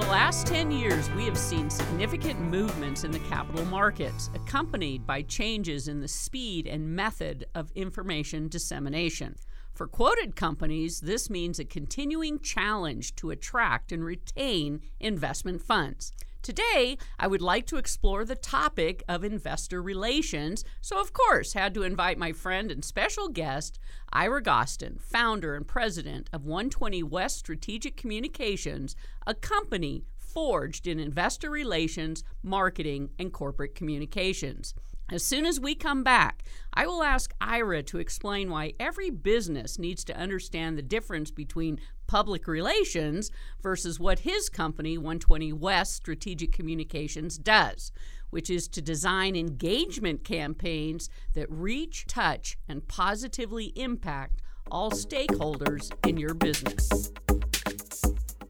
The last 10 years, we have seen significant movements in the capital markets, accompanied by changes in the speed and method of information dissemination. For quoted companies, this means a continuing challenge to attract and retain investment funds. Today, I would like to explore the topic of investor relations, so of course, had to invite my friend and special guest, Ira Gostin, founder and president of 120 West Strategic Communications, a company forged in investor relations, marketing, and corporate communications. As soon as we come back, I will ask Ira to explain why every business needs to understand the difference between public relations versus what his company, 120 West Strategic Communications, does, which is to design engagement campaigns that reach, touch, and positively impact all stakeholders in your business.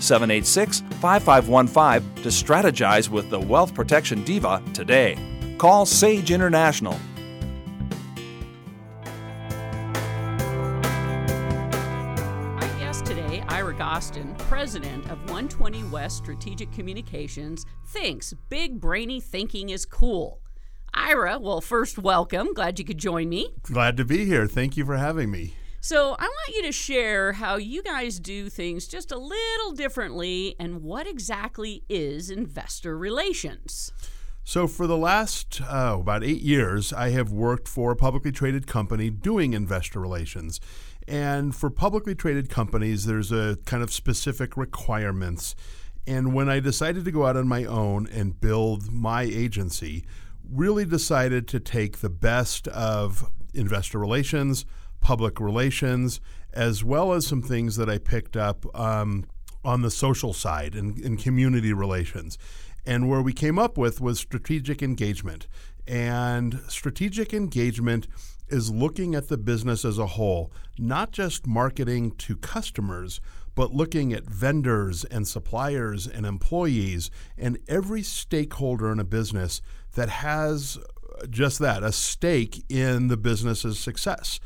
786 5515 to strategize with the Wealth Protection Diva today. Call Sage International. My guest today, Ira Gostin, president of 120 West Strategic Communications, thinks big brainy thinking is cool. Ira, well, first, welcome. Glad you could join me. Glad to be here. Thank you for having me. So, I want you to share how you guys do things just a little differently and what exactly is investor relations. So, for the last uh, about eight years, I have worked for a publicly traded company doing investor relations. And for publicly traded companies, there's a kind of specific requirements. And when I decided to go out on my own and build my agency, really decided to take the best of investor relations, public relations, as well as some things that I picked up um, on the social side and, and community relations. And where we came up with was strategic engagement. And strategic engagement is looking at the business as a whole, not just marketing to customers, but looking at vendors and suppliers and employees and every stakeholder in a business that has just that a stake in the business's success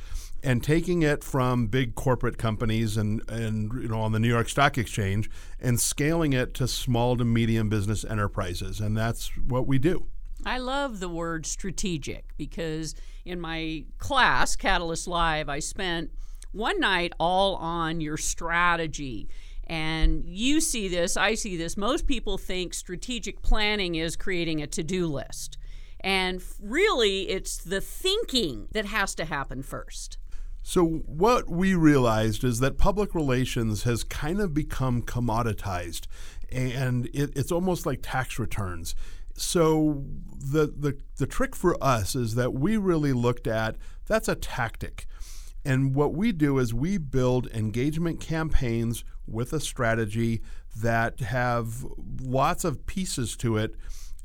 and taking it from big corporate companies and, and you know on the New York Stock Exchange and scaling it to small to medium business enterprises and that's what we do. I love the word strategic because in my class, Catalyst Live, I spent one night all on your strategy. And you see this, I see this. Most people think strategic planning is creating a to do list. And really, it's the thinking that has to happen first. So, what we realized is that public relations has kind of become commoditized, and it, it's almost like tax returns. So, the, the, the trick for us is that we really looked at that's a tactic. And what we do is we build engagement campaigns with a strategy that have lots of pieces to it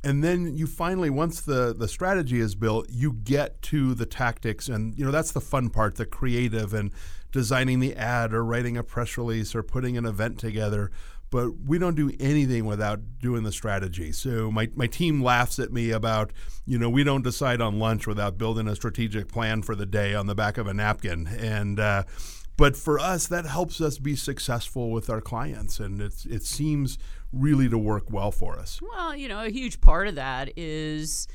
and then you finally once the the strategy is built you get to the tactics. And you know that's the fun part the creative and designing the ad or writing a press release or putting an event together. But we don't do anything without doing the strategy. So my, my team laughs at me about you know we don't decide on lunch without building a strategic plan for the day on the back of a napkin. And uh, but for us that helps us be successful with our clients and it's, it seems really to work well for us Well, you know, a huge part of that is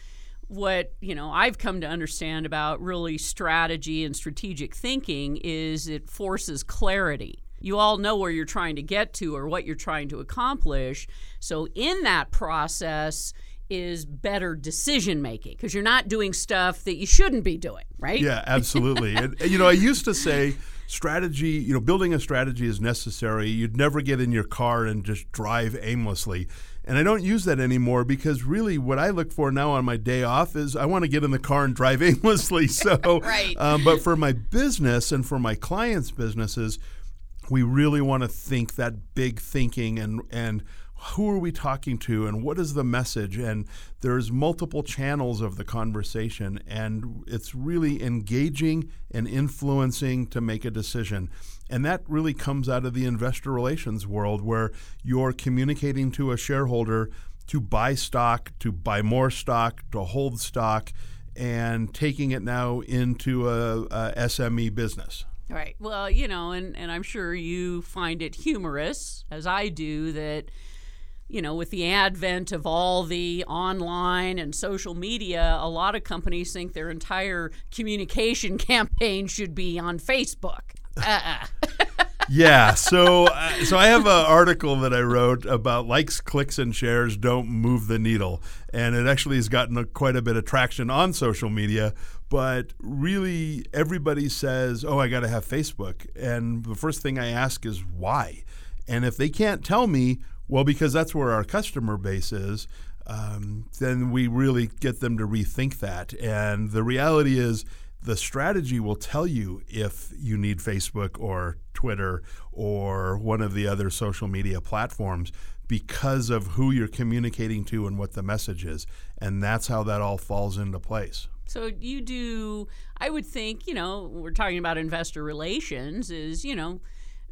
what, you know, I've come to understand about really strategy and strategic thinking is it forces clarity. you all know where you're trying to get to or what you're trying to accomplish. So, in that process, is better decision making because you're not doing stuff that you shouldn't be doing, right? Yeah, absolutely. and you know, I used to say strategy, you know, building a strategy is necessary. You'd never get in your car and just drive aimlessly. And I don't use that anymore because really what I look for now on my day off is I want to get in the car and drive aimlessly. So, right. Um, but for my business and for my clients' businesses, we really want to think that big thinking and and who are we talking to and what is the message? And there's multiple channels of the conversation and it's really engaging and influencing to make a decision. And that really comes out of the investor relations world where you're communicating to a shareholder to buy stock to buy more stock to hold stock and taking it now into a, a sme business. Right. Well, you know, and, and I'm sure you find it humorous, as I do, that you know, with the advent of all the online and social media, a lot of companies think their entire communication campaign should be on Facebook. Uh-uh. yeah, so uh, so I have an article that I wrote about likes, clicks, and shares don't move the needle, and it actually has gotten a, quite a bit of traction on social media. But really, everybody says, "Oh, I got to have Facebook," and the first thing I ask is why. And if they can't tell me, well, because that's where our customer base is, um, then we really get them to rethink that. And the reality is, the strategy will tell you if you need Facebook or Twitter or one of the other social media platforms because of who you're communicating to and what the message is. And that's how that all falls into place. So you do, I would think, you know, we're talking about investor relations, is, you know,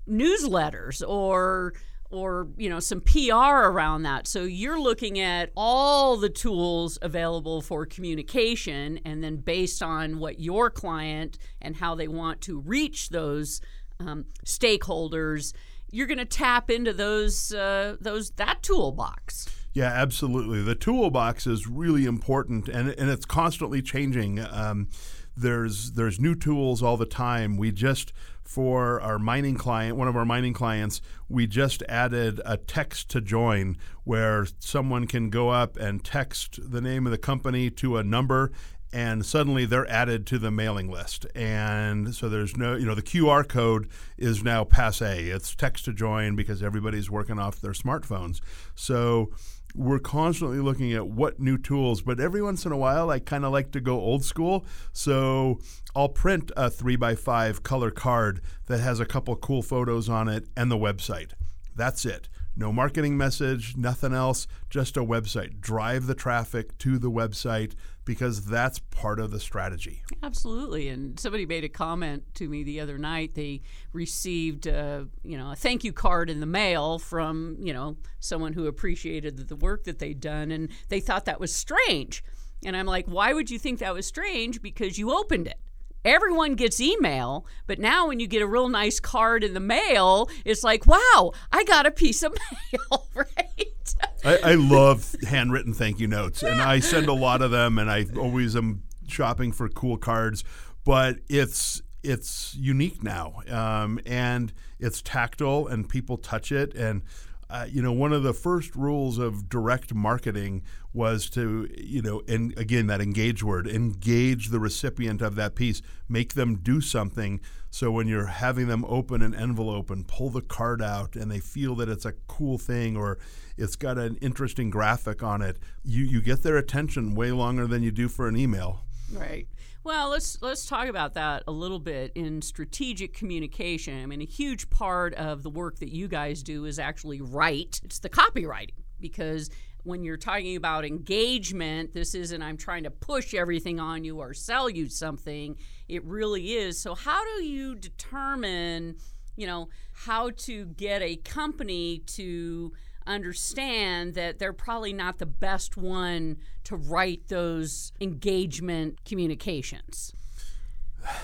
newsletters or or you know some PR around that. So you're looking at all the tools available for communication and then based on what your client and how they want to reach those um, stakeholders, you're going to tap into those uh, those that toolbox. Yeah, absolutely. The toolbox is really important, and and it's constantly changing. Um, there's there's new tools all the time. We just for our mining client, one of our mining clients, we just added a text to join where someone can go up and text the name of the company to a number and suddenly they're added to the mailing list. And so there's no, you know, the QR code is now passe. It's text to join because everybody's working off their smartphones. So we're constantly looking at what new tools, but every once in a while, I kind of like to go old school. So I'll print a three by five color card that has a couple cool photos on it and the website. That's it. No marketing message, nothing else, just a website. Drive the traffic to the website because that's part of the strategy. Absolutely. And somebody made a comment to me the other night. They received, a, you know, a thank you card in the mail from, you know, someone who appreciated the work that they'd done, and they thought that was strange. And I'm like, why would you think that was strange? Because you opened it everyone gets email, but now when you get a real nice card in the mail, it's like, wow, I got a piece of mail, right? I, I love handwritten thank you notes, and I send a lot of them, and I always am shopping for cool cards, but it's it's unique now, um, and it's tactile, and people touch it, and uh, you know, one of the first rules of direct marketing was to, you know, and again, that engage word, engage the recipient of that piece, make them do something. So when you're having them open an envelope and pull the card out and they feel that it's a cool thing or it's got an interesting graphic on it, you, you get their attention way longer than you do for an email. Right. Well, let's let's talk about that a little bit in strategic communication. I mean, a huge part of the work that you guys do is actually write. It's the copywriting because when you're talking about engagement, this isn't I'm trying to push everything on you or sell you something. It really is. So how do you determine, you know, how to get a company to understand that they're probably not the best one to write those engagement communications.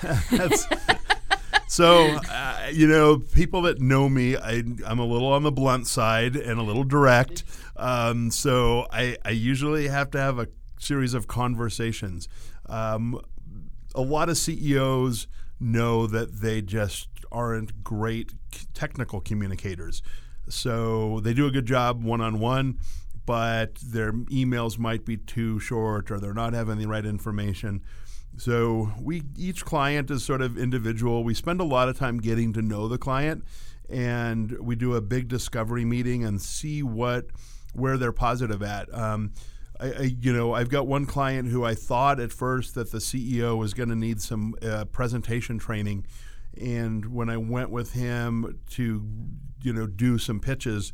so, uh, you know, people that know me, I, am a little on the blunt side and a little direct. Um, so I, I, usually have to have a series of conversations. Um, a lot of CEOs know that they just aren't great technical communicators. So they do a good job one on one, but their emails might be too short or they're not having the right information. So we each client is sort of individual. We spend a lot of time getting to know the client and we do a big discovery meeting and see what where they're positive at. Um, I, I, you know, I've got one client who I thought at first that the CEO was going to need some uh, presentation training, and when I went with him to, you know, do some pitches,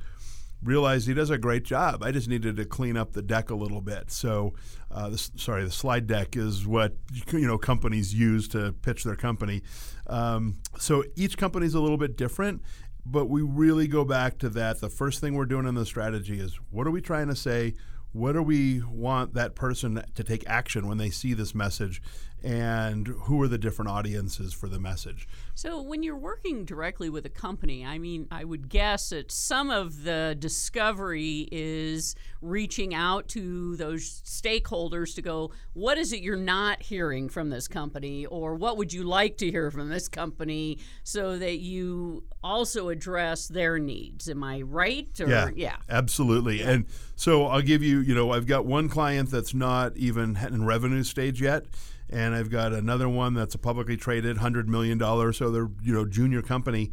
realized he does a great job. I just needed to clean up the deck a little bit. So, uh, the, sorry, the slide deck is what you know companies use to pitch their company. Um, so each company is a little bit different, but we really go back to that. The first thing we're doing in the strategy is what are we trying to say? What do we want that person to take action when they see this message? And who are the different audiences for the message? So, when you're working directly with a company, I mean, I would guess that some of the discovery is reaching out to those stakeholders to go, what is it you're not hearing from this company? Or what would you like to hear from this company so that you also address their needs? Am I right? Or, yeah, yeah, absolutely. Yeah. And so, I'll give you, you know, I've got one client that's not even in revenue stage yet and I've got another one that's a publicly traded hundred million dollars, so they're you know junior company,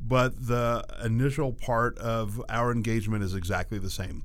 but the initial part of our engagement is exactly the same.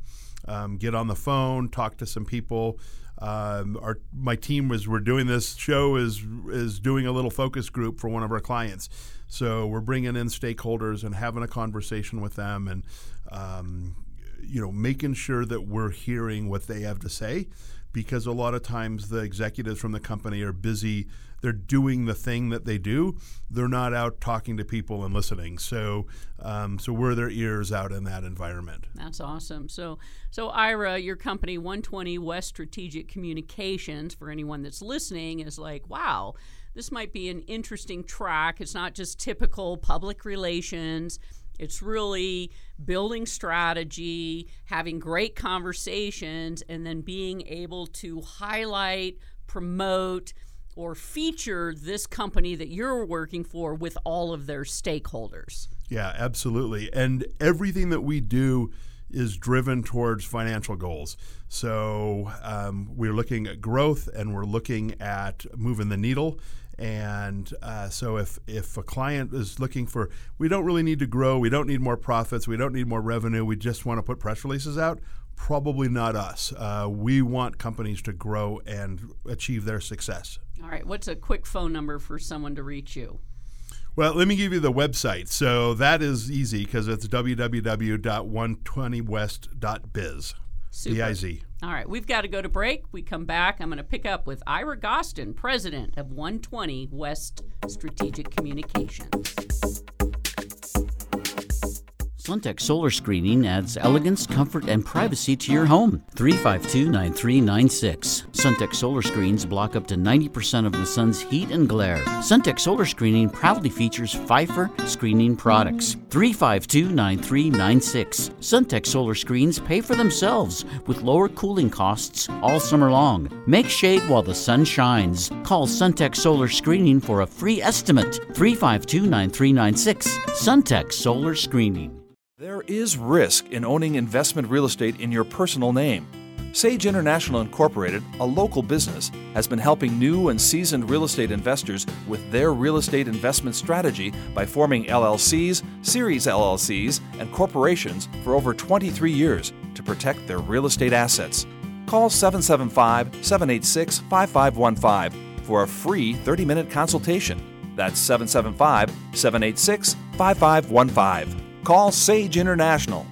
Um, get on the phone, talk to some people. Um, our my team was we're doing this show is is doing a little focus group for one of our clients. So we're bringing in stakeholders and having a conversation with them and um, you know making sure that we're hearing what they have to say because a lot of times the executives from the company are busy. They're doing the thing that they do. They're not out talking to people and listening. So um, so we're their ears out in that environment. That's awesome. So so ira your company 120 west strategic communications for anyone that's listening is like wow this might be an interesting track. It's not just typical public relations it's really building strategy, having great conversations, and then being able to highlight, promote, or feature this company that you're working for with all of their stakeholders. Yeah, absolutely. And everything that we do is driven towards financial goals. So um, we're looking at growth and we're looking at moving the needle and uh, so if if a client is looking for, we don't really need to grow, we don't need more profits, we don't need more revenue, we just want to put press releases out. Probably not us. Uh, we want companies to grow and achieve their success. All right. What's a quick phone number for someone to reach you? Well, let me give you the website. So that is easy because it's www.120west.biz. Super. B-I-Z. All right, we've got to go to break. We come back. I'm going to pick up with Ira Gostin, president of 120 West Strategic Communications. Suntech Solar Screening adds elegance, comfort, and privacy to your home. 352 9396. Suntech Solar Screens block up to 90% of the sun's heat and glare. Suntech Solar Screening proudly features Phifer screening products. 352 9396. Suntech Solar Screens pay for themselves with lower cooling costs all summer long. Make shade while the sun shines. Call Suntech Solar Screening for a free estimate. 352 9396. Suntech Solar Screening. There is risk in owning investment real estate in your personal name. Sage International Incorporated, a local business, has been helping new and seasoned real estate investors with their real estate investment strategy by forming LLCs, series LLCs, and corporations for over 23 years to protect their real estate assets. Call 775 786 5515 for a free 30 minute consultation. That's 775 786 5515. Call Sage International.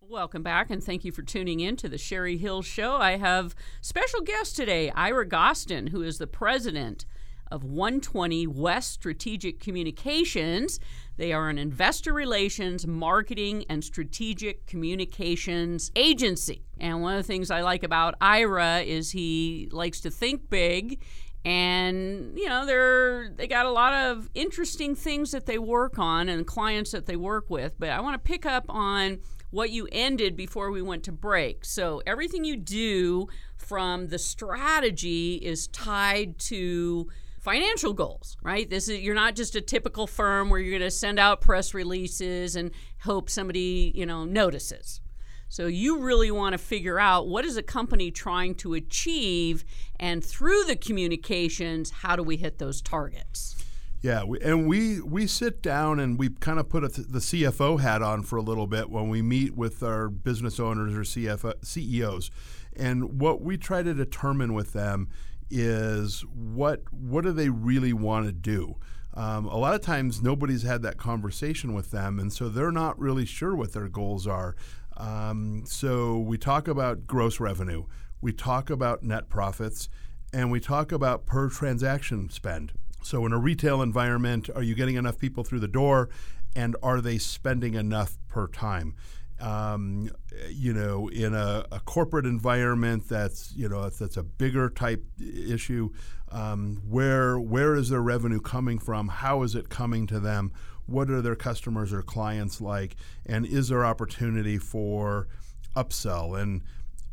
Welcome back, and thank you for tuning in to the Sherry Hill Show. I have special guest today, Ira Gostin, who is the president of 120 West Strategic Communications. They are an investor relations, marketing, and strategic communications agency. And one of the things I like about Ira is he likes to think big and you know they're they got a lot of interesting things that they work on and clients that they work with but i want to pick up on what you ended before we went to break so everything you do from the strategy is tied to financial goals, right? This is you're not just a typical firm where you're going to send out press releases and hope somebody, you know, notices. So you really want to figure out what is a company trying to achieve and through the communications, how do we hit those targets? Yeah, we, and we we sit down and we kind of put a, the CFO hat on for a little bit when we meet with our business owners or CFO, CEOs, and what we try to determine with them is what what do they really want to do. Um, a lot of times nobody's had that conversation with them, and so they're not really sure what their goals are. Um, so we talk about gross revenue, we talk about net profits, and we talk about per transaction spend. So, in a retail environment, are you getting enough people through the door, and are they spending enough per time? Um, you know, in a, a, corporate environment, that's you know that's a bigger type issue. Um, where where is their revenue coming from? How is it coming to them? What are their customers or clients like? And is there opportunity for upsell? And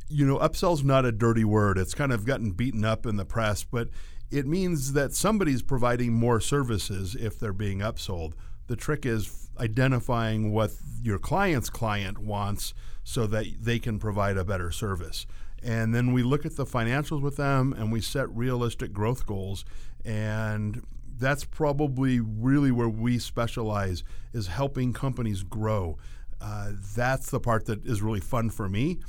you know, upsell's not a dirty word. It's kind of gotten beaten up in the press, but it means that somebody's providing more services if they're being upsold. The trick is identifying what your client's client wants so that they can provide a better service. And then we look at the financials with them and we set realistic growth goals. And that's probably really where we specialize is helping companies grow. Uh, that's the part that is really fun for me,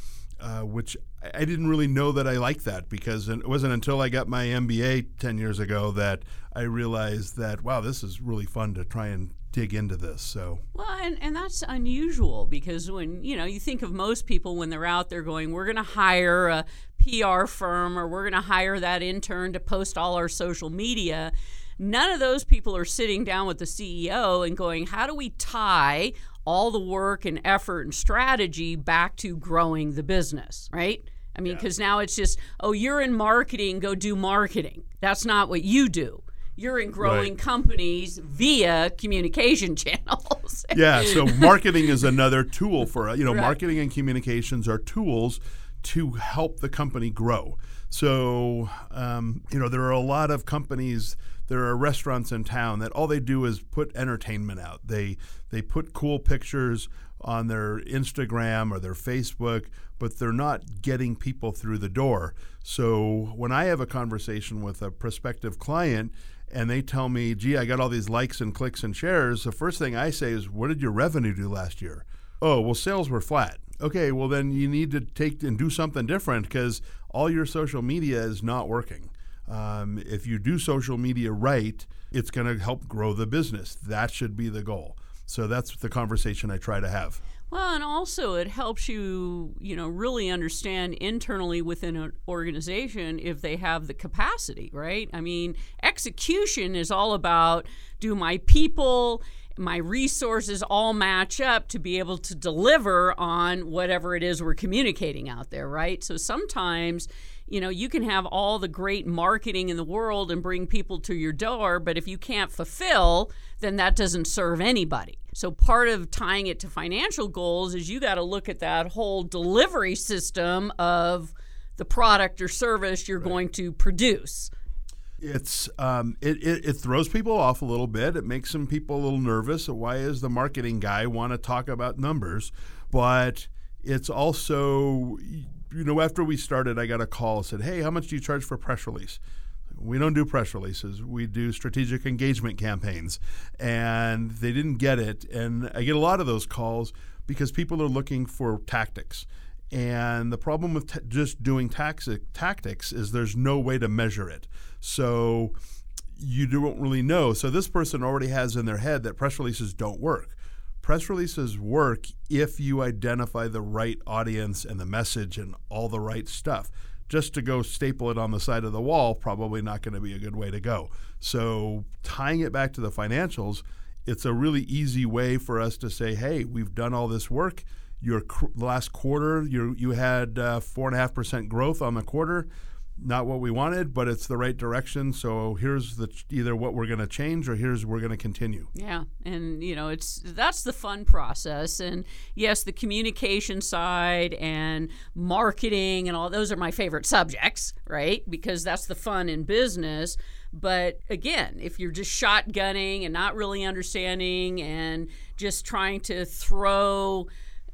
uh, which I didn't really know that I liked that because it wasn't until I got my MBA 10 years ago that I realized that, wow, this is really fun to try and dig into this. So well, and, and that's unusual because when you know you think of most people when they're out there going, we're going to hire a PR firm or we're going to hire that intern to post all our social media. None of those people are sitting down with the CEO and going, how do we tie all the work and effort and strategy back to growing the business, right? I mean, because yeah. now it's just, oh, you're in marketing, go do marketing. That's not what you do. You're in growing right. companies via communication channels. yeah, so marketing is another tool for, you know, right. marketing and communications are tools to help the company grow. So, um, you know, there are a lot of companies there are restaurants in town that all they do is put entertainment out. They they put cool pictures on their Instagram or their Facebook, but they're not getting people through the door. So when I have a conversation with a prospective client and they tell me, "Gee, I got all these likes and clicks and shares," the first thing I say is, "What did your revenue do last year?" "Oh, well, sales were flat." Okay, well then you need to take and do something different because all your social media is not working. Um, if you do social media right, it's going to help grow the business. That should be the goal. So that's the conversation I try to have. Well, and also it helps you, you know, really understand internally within an organization if they have the capacity, right? I mean, execution is all about do my people, my resources all match up to be able to deliver on whatever it is we're communicating out there, right? So sometimes you know, you can have all the great marketing in the world and bring people to your door, but if you can't fulfill, then that doesn't serve anybody. So part of tying it to financial goals is you got to look at that whole delivery system of the product or service you're right. going to produce. It's um, it, it, it throws people off a little bit. It makes some people a little nervous. Why is the marketing guy want to talk about numbers? But it's also you know, after we started, I got a call said, "Hey, how much do you charge for press release?" We don't do press releases. We do strategic engagement campaigns, and they didn't get it. And I get a lot of those calls because people are looking for tactics. And the problem with t- just doing tactics is there's no way to measure it. So you don't really know. So this person already has in their head that press releases don't work press releases work if you identify the right audience and the message and all the right stuff. Just to go staple it on the side of the wall, probably not going to be a good way to go. So, tying it back to the financials, it's a really easy way for us to say, hey, we've done all this work. Your cr- last quarter, you you had uh, four and a half percent growth on the quarter. Not what we wanted, but it's the right direction. So here's the either what we're going to change or here's we're going to continue. Yeah, and you know it's that's the fun process, and yes, the communication side and marketing and all those are my favorite subjects, right? Because that's the fun in business. But again, if you're just shotgunning and not really understanding and just trying to throw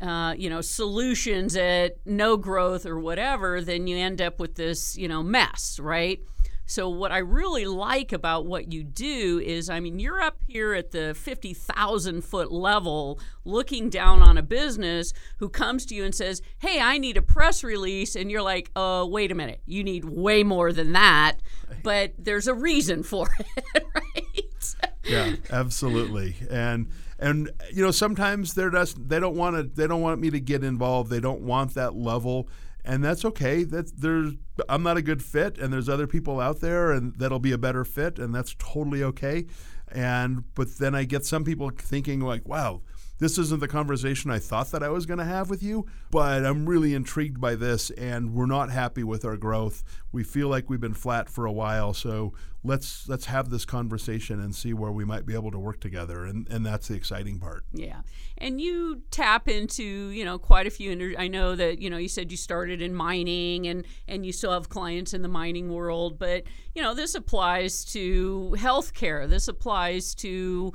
uh, you know, solutions at no growth or whatever, then you end up with this, you know, mess, right? So, what I really like about what you do is, I mean, you're up here at the 50,000 foot level looking down on a business who comes to you and says, Hey, I need a press release. And you're like, Oh, wait a minute. You need way more than that. But there's a reason for it, right? yeah, absolutely. And, and you know sometimes they're just they don't want to they don't want me to get involved. They don't want that level. And that's okay. That's there's i'm not a good fit and there's other people out there and that'll be a better fit and that's totally okay. And but then i get some people thinking like wow this isn't the conversation I thought that I was going to have with you, but I'm really intrigued by this, and we're not happy with our growth. We feel like we've been flat for a while, so let's let's have this conversation and see where we might be able to work together, and and that's the exciting part. Yeah, and you tap into you know quite a few. Inter- I know that you know you said you started in mining, and and you still have clients in the mining world, but you know this applies to healthcare. This applies to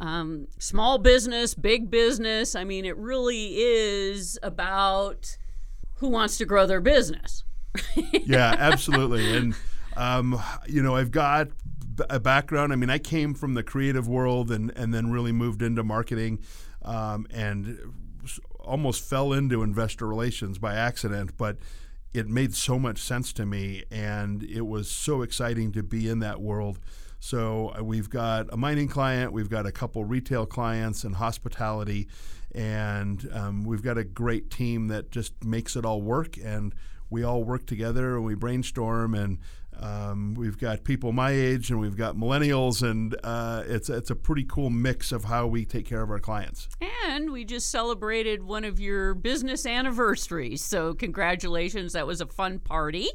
um, small business, big business. I mean, it really is about who wants to grow their business. yeah, absolutely. And, um, you know, I've got a background. I mean, I came from the creative world and, and then really moved into marketing um, and almost fell into investor relations by accident. But it made so much sense to me, and it was so exciting to be in that world. So uh, we've got a mining client, we've got a couple retail clients and hospitality, and um, we've got a great team that just makes it all work. And we all work together and we brainstorm and um, we've got people my age and we've got millennials, and uh, it's it's a pretty cool mix of how we take care of our clients. And we just celebrated one of your business anniversaries, so congratulations! That was a fun party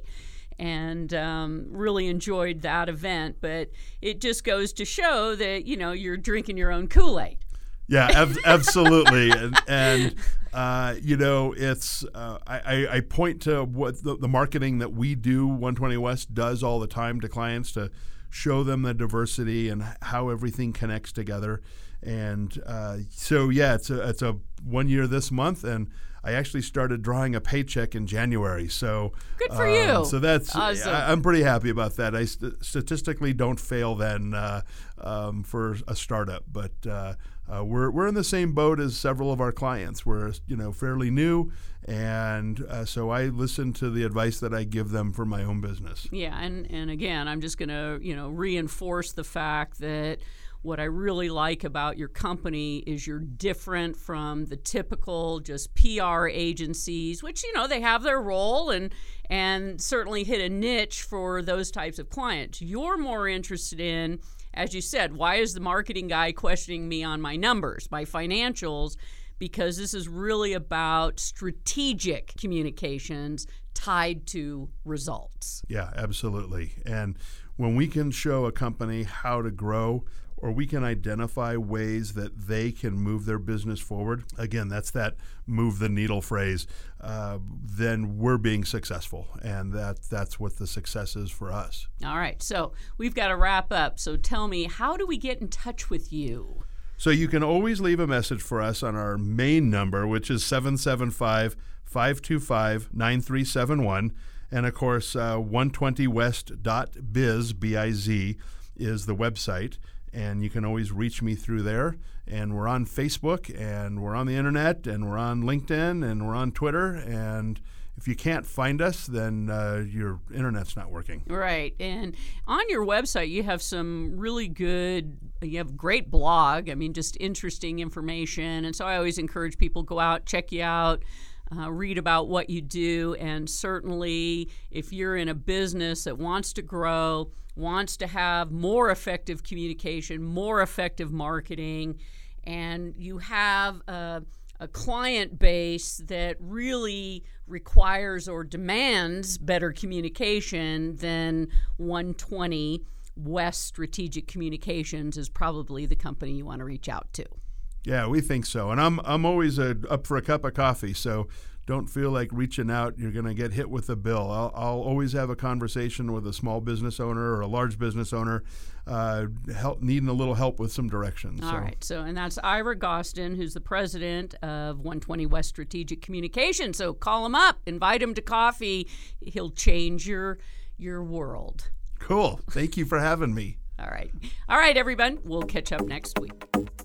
and um, really enjoyed that event. But it just goes to show that you know you're drinking your own Kool Aid. Yeah, ab- absolutely, and, and uh, you know it's uh, I, I, point to what the, the marketing that we do 120 West does all the time to clients to show them the diversity and how everything connects together. And uh, so yeah, it's a it's a one year this month and I actually started drawing a paycheck in January. So good for um, you. So that's awesome. I, am pretty happy about that. I st- statistically don't fail then uh, um, for a startup, but uh, uh, we're we're in the same boat as several of our clients. We're you know fairly new, and uh, so I listen to the advice that I give them for my own business. Yeah, and and again, I'm just going to you know reinforce the fact that what I really like about your company is you're different from the typical just PR agencies, which you know they have their role and and certainly hit a niche for those types of clients. You're more interested in, as you said, why is the marketing guy questioning me on my numbers, my financials? Because this is really about strategic communications tied to results. Yeah, absolutely. And when we can show a company how to grow or we can identify ways that they can move their business forward, again, that's that move the needle phrase, uh, then we're being successful. And that, that's what the success is for us. All right. So we've got to wrap up. So tell me, how do we get in touch with you? So you can always leave a message for us on our main number, which is 775 525 9371. And of course, uh, 120west.biz, B-I-Z, is the website and you can always reach me through there. And we're on Facebook, and we're on the internet, and we're on LinkedIn, and we're on Twitter. And if you can't find us, then uh, your internet's not working. Right. And on your website, you have some really good, you have great blog. I mean, just interesting information. And so I always encourage people go out, check you out. Uh, read about what you do, and certainly if you're in a business that wants to grow, wants to have more effective communication, more effective marketing, and you have a, a client base that really requires or demands better communication, then 120 West Strategic Communications is probably the company you want to reach out to. Yeah, we think so. And I'm I'm always a, up for a cup of coffee, so don't feel like reaching out. You're going to get hit with a bill. I'll, I'll, always have a conversation with a small business owner or a large business owner, uh, help needing a little help with some directions. All so. right. So, and that's Ira Gostin, who's the president of 120 West Strategic Communication. So call him up, invite him to coffee. He'll change your your world. Cool. Thank you for having me. All right. All right, everyone. We'll catch up next week.